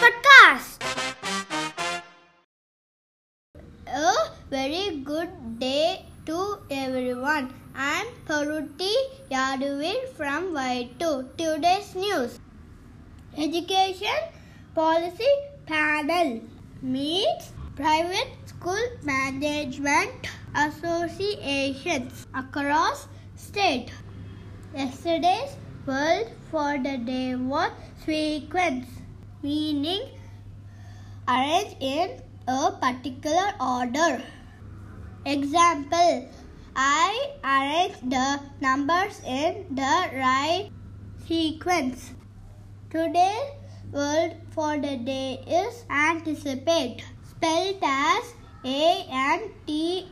Podcast. A very good day to everyone. I'm Paruthi Yaadhuveer from Y2. Today's news. Education Policy Panel meets private school management associations across state. Yesterday's word for the day was sequence, meaning arranged in a particular order. Example I arranged the numbers in the right sequence. Today's word for the day is anticipate, spelled as A N T